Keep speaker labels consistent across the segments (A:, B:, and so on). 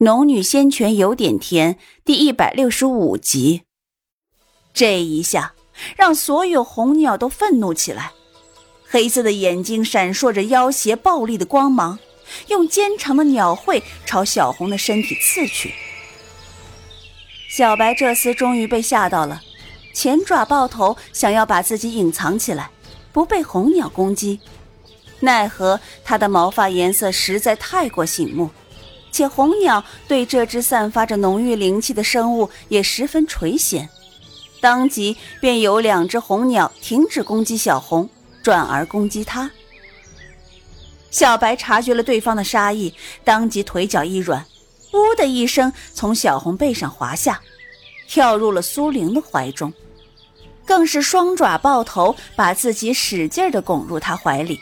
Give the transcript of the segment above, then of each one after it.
A: 农女仙泉有点甜，第一百六十五集。这一下让所有红鸟都愤怒起来，黑色的眼睛闪烁着妖邪暴力的光芒，用尖长的鸟喙朝小红的身体刺去。小白这厮终于被吓到了，前爪抱头，想要把自己隐藏起来，不被红鸟攻击。奈何它的毛发颜色实在太过醒目。且红鸟对这只散发着浓郁灵气的生物也十分垂涎，当即便有两只红鸟停止攻击小红，转而攻击它。小白察觉了对方的杀意，当即腿脚一软，呜的一声从小红背上滑下，跳入了苏玲的怀中，更是双爪抱头，把自己使劲的拱入她怀里。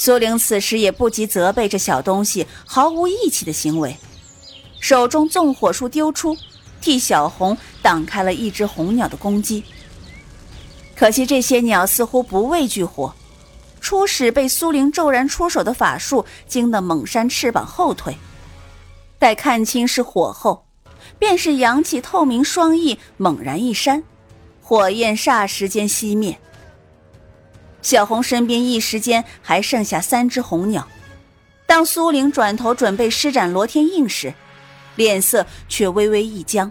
A: 苏玲此时也不及责备这小东西毫无义气的行为，手中纵火术丢出，替小红挡开了一只红鸟的攻击。可惜这些鸟似乎不畏惧火，初始被苏玲骤然出手的法术惊得猛扇翅膀后退，待看清是火后，便是扬起透明双翼，猛然一扇，火焰霎时间熄灭。小红身边一时间还剩下三只红鸟，当苏玲转头准备施展罗天印时，脸色却微微一僵。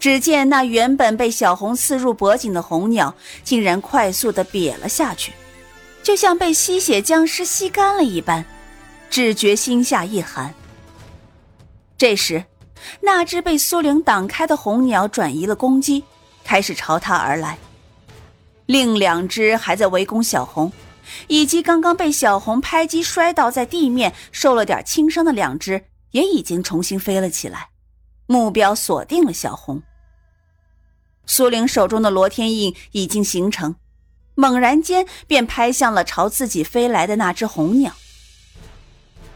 A: 只见那原本被小红刺入脖颈的红鸟，竟然快速的瘪了下去，就像被吸血僵尸吸干了一般，只觉心下一寒。这时，那只被苏玲挡开的红鸟转移了攻击，开始朝他而来。另两只还在围攻小红，以及刚刚被小红拍击摔倒在地面、受了点轻伤的两只，也已经重新飞了起来，目标锁定了小红。苏玲手中的罗天印已经形成，猛然间便拍向了朝自己飞来的那只红鸟。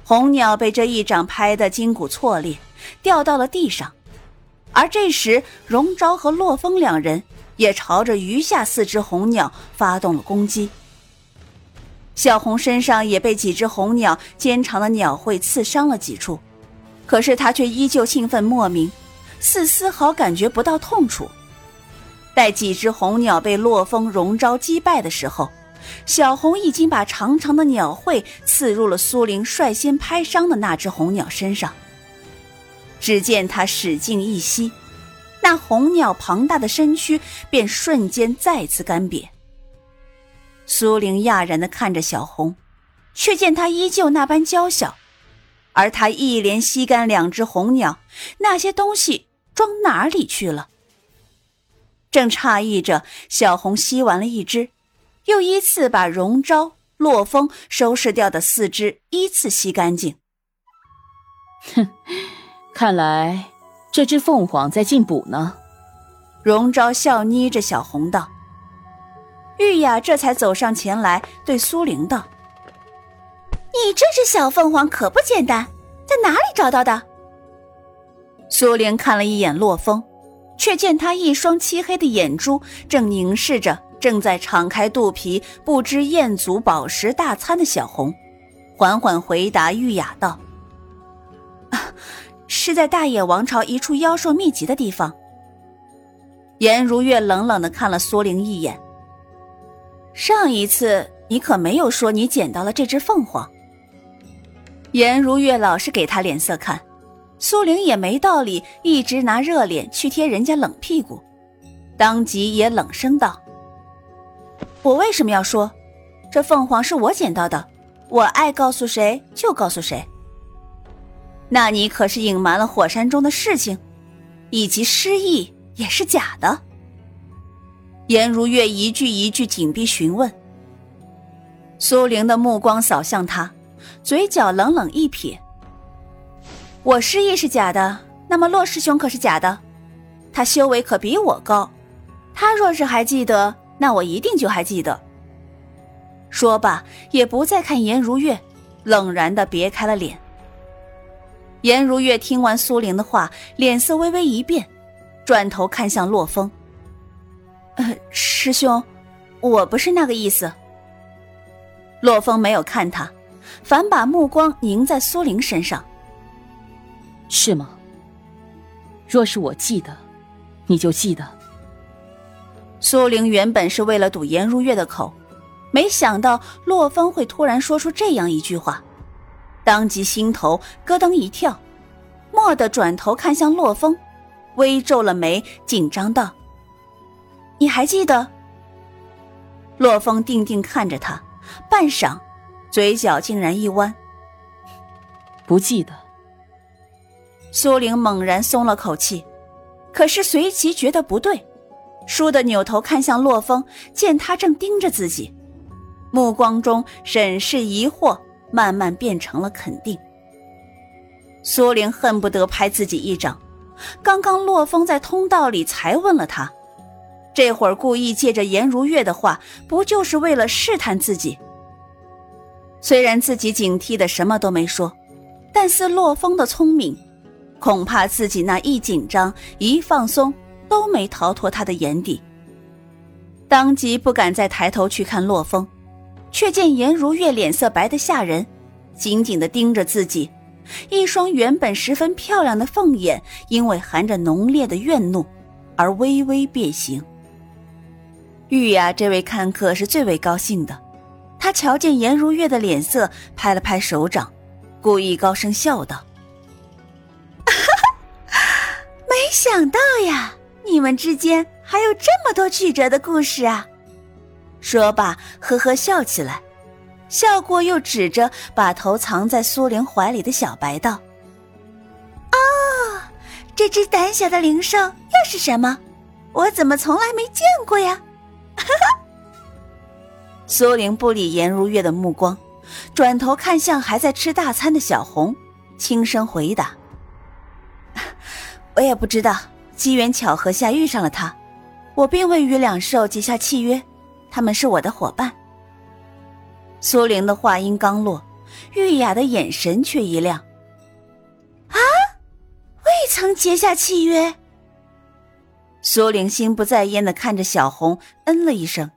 A: 红鸟被这一掌拍得筋骨错裂，掉到了地上，而这时荣昭和洛风两人。也朝着余下四只红鸟发动了攻击。小红身上也被几只红鸟尖长的鸟喙刺伤了几处，可是她却依旧兴奋莫名，似丝毫感觉不到痛楚。待几只红鸟被洛风荣招击败的时候，小红已经把长长的鸟喙刺入了苏玲率先拍伤的那只红鸟身上。只见他使劲一吸。那红鸟庞大的身躯便瞬间再次干瘪。苏玲讶然的看着小红，却见她依旧那般娇小，而她一连吸干两只红鸟，那些东西装哪里去了？正诧异着，小红吸完了一只，又依次把荣昭、洛风收拾掉的四只依次吸干净。
B: 哼，看来。这只凤凰在进补呢，
A: 荣昭笑睨着小红道。玉雅这才走上前来，对苏玲道：“
C: 你这只小凤凰可不简单，在哪里找到的？”
A: 苏玲看了一眼洛风，却见他一双漆黑的眼珠正凝视着正在敞开肚皮不知彦祖宝石大餐的小红，缓缓回答玉雅道。是在大野王朝一处妖兽秘籍的地方。颜如月冷冷的看了苏玲一眼。上一次你可没有说你捡到了这只凤凰。颜如月老是给他脸色看，苏玲也没道理一直拿热脸去贴人家冷屁股，当即也冷声道：“我为什么要说？这凤凰是我捡到的，我爱告诉谁就告诉谁。”那你可是隐瞒了火山中的事情，以及失忆也是假的。颜如月一句一句紧逼询问。苏玲的目光扫向他，嘴角冷冷一撇：“我失忆是假的，那么洛师兄可是假的？他修为可比我高，他若是还记得，那我一定就还记得。”说罢，也不再看颜如月，冷然的别开了脸。颜如月听完苏玲的话，脸色微微一变，转头看向洛风：“呃，师兄，我不是那个意思。”洛风没有看他，反把目光凝在苏玲身上。
B: 是吗？若是我记得，你就记得。
A: 苏玲原本是为了堵颜如月的口，没想到洛风会突然说出这样一句话，当即心头咯噔一跳，蓦地转头看向洛风，微皱了眉，紧张道：“你还记得？”洛风定定看着他，半晌，嘴角竟然一弯：“
B: 不记得。”
A: 苏玲猛然松了口气，可是随即觉得不对，倏地扭头看向洛风，见他正盯着自己，目光中审视疑惑慢慢变成了肯定。苏玲恨不得拍自己一掌，刚刚洛风在通道里才问了他，这会儿故意借着颜如月的话，不就是为了试探自己？虽然自己警惕的什么都没说，但似洛风的聪明。恐怕自己那一紧张一放松都没逃脱他的眼底，当即不敢再抬头去看洛风，却见颜如月脸色白得吓人，紧紧地盯着自己，一双原本十分漂亮的凤眼因为含着浓烈的怨怒而微微变形。玉雅这位看客是最为高兴的，他瞧见颜如月的脸色，拍了拍手掌，故意高声笑道。
C: 哈 哈没想到呀，你们之间还有这么多曲折的故事啊！
A: 说罢，呵呵笑起来，笑过又指着把头藏在苏玲怀里的小白道：“
C: 哦，这只胆小的灵兽又是什么？我怎么从来没见过呀？”哈哈。
A: 苏玲不理颜如月的目光，转头看向还在吃大餐的小红，轻声回答。我也不知道，机缘巧合下遇上了他，我并未与两兽结下契约，他们是我的伙伴。苏玲的话音刚落，玉雅的眼神却一亮。
C: 啊，未曾结下契约。
A: 苏玲心不在焉的看着小红，嗯了一声，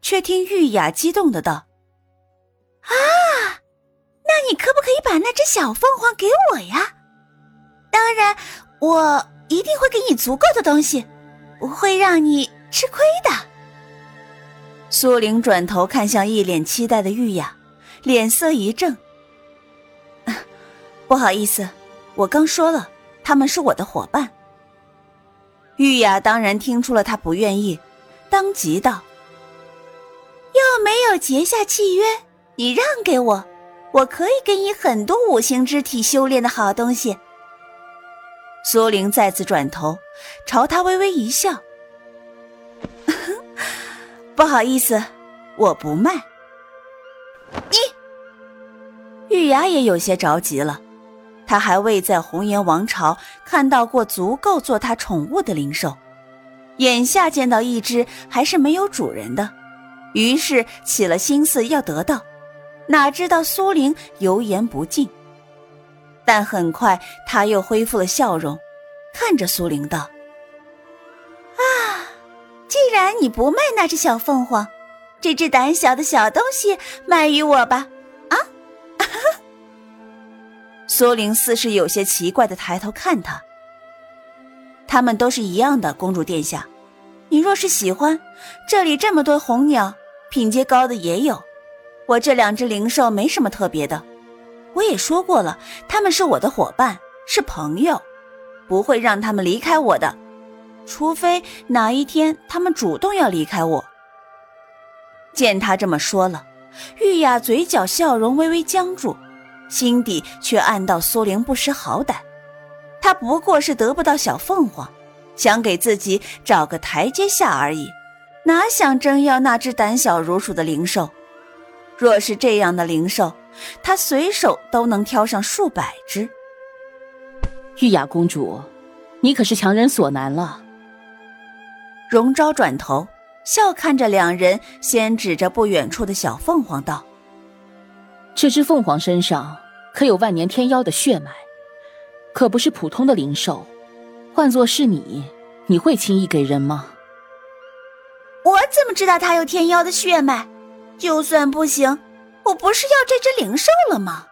A: 却听玉雅激动的道：“
C: 啊，那你可不可以把那只小凤凰给我呀？当然。”我一定会给你足够的东西，不会让你吃亏的。
A: 苏玲转头看向一脸期待的玉雅，脸色一正。不好意思，我刚说了，他们是我的伙伴。玉雅当然听出了他不愿意，当即道：“
C: 又没有结下契约，你让给我，我可以给你很多五行之体修炼的好东西。”
A: 苏玲再次转头，朝他微微一笑：“不好意思，我不卖。”
C: 你，
A: 玉牙也有些着急了。他还未在红颜王朝看到过足够做他宠物的灵兽，眼下见到一只还是没有主人的，于是起了心思要得到。哪知道苏玲油盐不进。但很快，他又恢复了笑容，看着苏玲道：“
C: 啊，然你不卖那只小凤凰，这只胆小的小东西卖与我吧。”啊！
A: 苏玲似是有些奇怪的抬头看他。他们都是一样的，公主殿下，你若是喜欢，这里这么多红鸟，品阶高的也有。我这两只灵兽没什么特别的。我也说过了，他们是我的伙伴，是朋友，不会让他们离开我的，除非哪一天他们主动要离开我。见他这么说了，玉雅嘴角笑容微微僵住，心底却暗道苏玲不识好歹，她不过是得不到小凤凰，想给自己找个台阶下而已，哪想真要那只胆小如鼠的灵兽？若是这样的灵兽，他随手都能挑上数百只。
B: 玉雅公主，你可是强人所难了。
A: 荣昭转头笑看着两人，先指着不远处的小凤凰道：“
B: 这只凤凰身上可有万年天妖的血脉，可不是普通的灵兽。换作是你，你会轻易给人吗？”
C: 我怎么知道他有天妖的血脉？就算不行。我不是要这只灵兽了吗？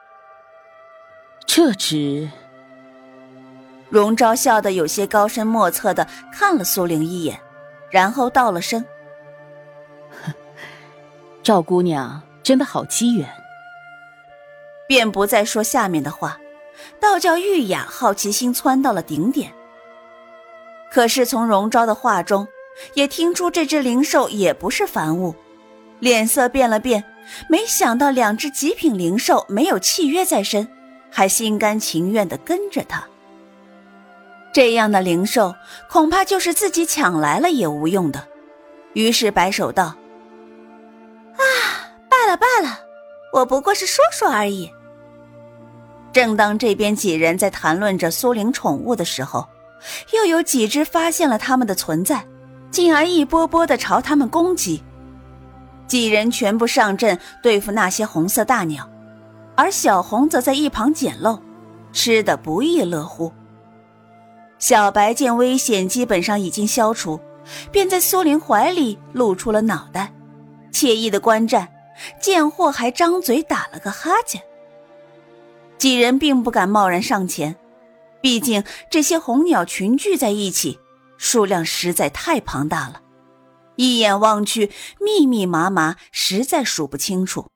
B: 这只，
A: 荣昭笑得有些高深莫测的看了苏玲一眼，然后道了声：“
B: 赵姑娘真的好机缘。”
A: 便不再说下面的话，倒叫玉雅好奇心窜到了顶点。可是从荣昭的话中，也听出这只灵兽也不是凡物，脸色变了变，没想到两只极品灵兽没有契约在身，还心甘情愿地跟着他。这样的灵兽，恐怕就是自己抢来了也无用的。于是摆手道：“
C: 啊，罢了罢了，我不过是说说而已。”
A: 正当这边几人在谈论着苏灵宠物的时候，又有几只发现了他们的存在，进而一波波的朝他们攻击。几人全部上阵对付那些红色大鸟，而小红则在一旁捡漏，吃的不亦乐乎。小白见危险基本上已经消除，便在苏灵怀里露出了脑袋，惬意的观战，贱货还张嘴打了个哈欠。几人并不敢贸然上前，毕竟这些红鸟群聚在一起，数量实在太庞大了，一眼望去密密麻麻，实在数不清楚。